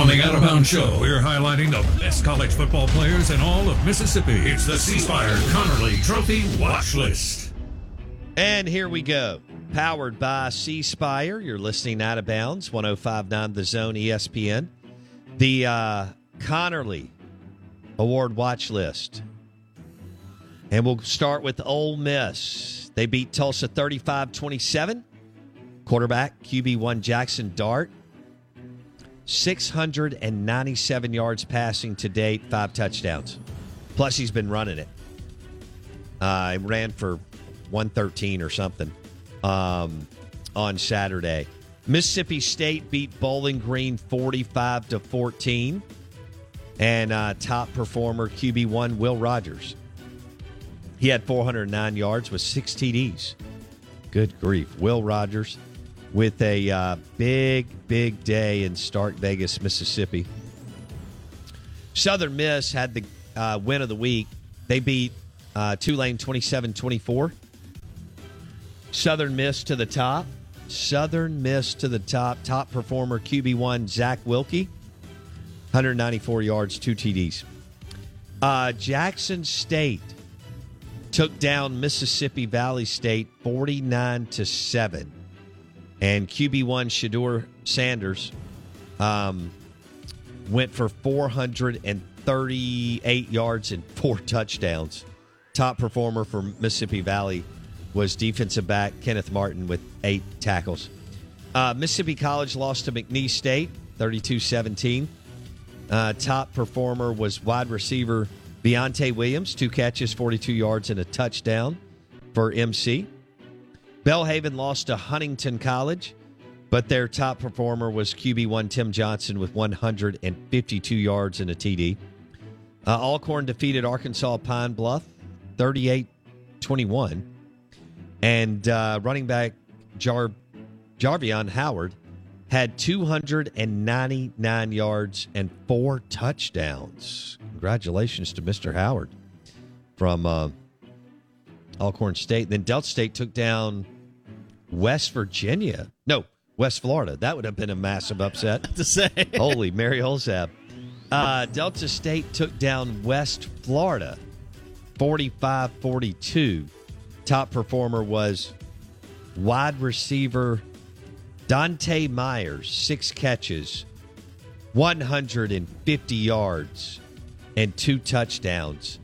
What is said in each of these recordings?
On the Out of Bounds Show, we're highlighting the best college football players in all of Mississippi. It's the C Spire Conerly Trophy Watch List. And here we go. Powered by C Spire. You're listening out of bounds, 1059 The Zone ESPN. The uh, Conerly Award watch list. And we'll start with Ole Miss. They beat Tulsa 35 27. Quarterback QB1 Jackson Dart. 697 yards passing to date, five touchdowns. Plus, he's been running it. Uh, ran for 113 or something um, on Saturday. Mississippi State beat Bowling Green 45 to 14. And uh, top performer QB1 Will Rogers. He had 409 yards with six TDs. Good grief. Will Rogers with a uh, big, big day in Stark Vegas, Mississippi. Southern Miss had the uh, win of the week. They beat uh, Tulane 27 24. Southern Miss to the top. Southern Miss to the top. Top performer QB1 Zach Wilcke, 194 yards, two TDs. Uh, Jackson State took down Mississippi Valley State 49 to 7. And QB1 Shedeur Sanders um, went for 438 yards and four touchdowns. Top performer for Mississippi Valley was defensive back Kenneth Martin with eight tackles. Uh, Mississippi College lost to McNeese State 32 17. Uh, top performer was wide receiver Deontay Williams, two catches, 42 yards, and a touchdown for MC. Belhaven lost to Huntington College, but their top performer was QB1 Tim Johnson with 152 yards and a TD. Uh, Alcorn defeated Arkansas Pine Bluff 38 21. And uh, running back Jar- Jarveon Howard had 299 yards and four touchdowns. Congratulations to Mr. Howard from uh, Alcorn State. Then Delta State took down West Virginia. No, West Florida. That would have been a massive upset. to say. Holy Mary Holzab. Uh, Delta State took down West Florida 45 42 top performer was wide receiver Dante Myers, six catches, 150 yards, and two touchdowns.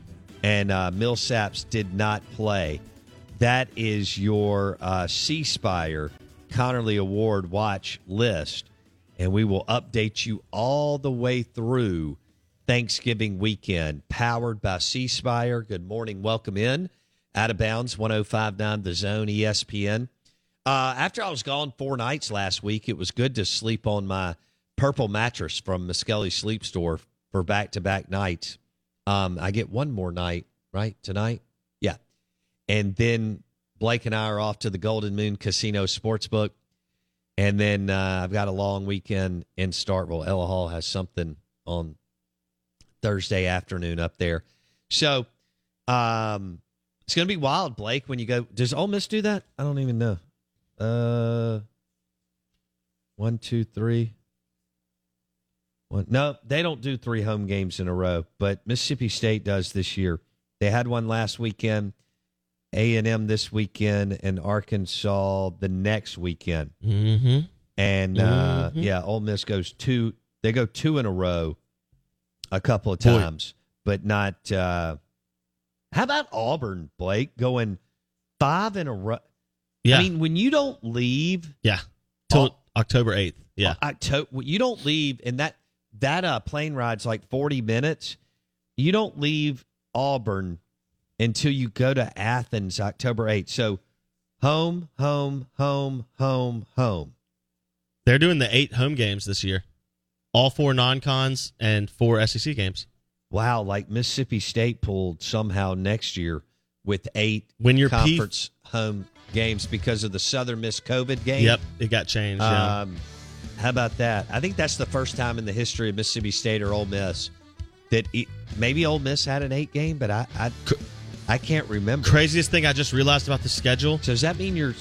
And uh, Millsaps did not play. That is your uh, C Spire Conerly Award watch list. And we will update you all the way through Thanksgiving weekend. Powered by C Spire. Good morning. Welcome in. Out of bounds, 1059 The Zone, ESPN. Uh, after I was gone four nights last week, it was good to sleep on my purple mattress from Muskelly Sleep Store for back to back nights. Um, I get one more night, right? Tonight? Yeah. And then Blake and I are off to the Golden Moon Casino Sportsbook. And then uh, I've got a long weekend in Starkville. Ella Hall has something on Thursday afternoon up there. So um, it's going to be wild, Blake, when you go. Does Ole Miss do that? I don't even know. Uh, one, two, three. One. No, they don't do three home games in a row, but Mississippi State does this year. They had one last weekend, A and M this weekend, and Arkansas the next weekend. Mm-hmm. And uh, Mhm. yeah, Ole Miss goes two. They go two in a row, a couple of Boy. times, but not. Uh, how about Auburn, Blake, going five in a row? Yeah. I mean, when you don't leave yeah. Till October 8th. Yeah. October, you don't leave, and that that uh, plane ride's like forty minutes. You don't leave Auburn until you go to Athens October eighth. So home, home, home, home, home. They're doing the eight home games this year. All four non-cons and four SEC games. Wow, like Mississippi State pulled somehow next year with eight When your P- conference home games because of the Southern Miss COVID game. Yep, it got changed. Yeah. How about that? I think that's the first time in the history of Mississippi State or Ole Miss that e maybe Ole Miss had an eight game, but I I, I can't remember. Craziest thing I just realized about the schedule. So does that mean your?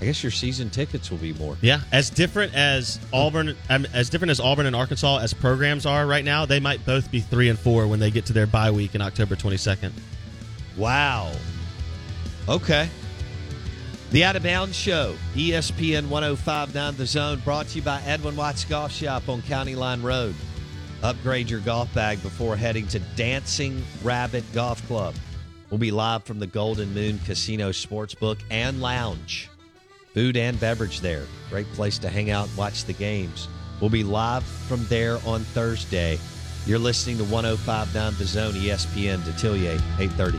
I guess your season tickets will be more. Yeah, as different as Auburn, um, as different as Auburn and Arkansas as programs are right now, they might both be three and four when they get to their bye week in October twenty second. Wow. Okay. The Out of Bounds Show, ESPN 1059 The Zone, brought to you by Edwin Watts Golf Shop on County Line Road. Upgrade your golf bag before heading to Dancing Rabbit Golf Club. We'll be live from the Golden Moon Casino Sportsbook and Lounge. Food and beverage there. Great place to hang out and watch the games. We'll be live from there on Thursday. You're listening to 1059 The Zone, ESPN Detillier, 830.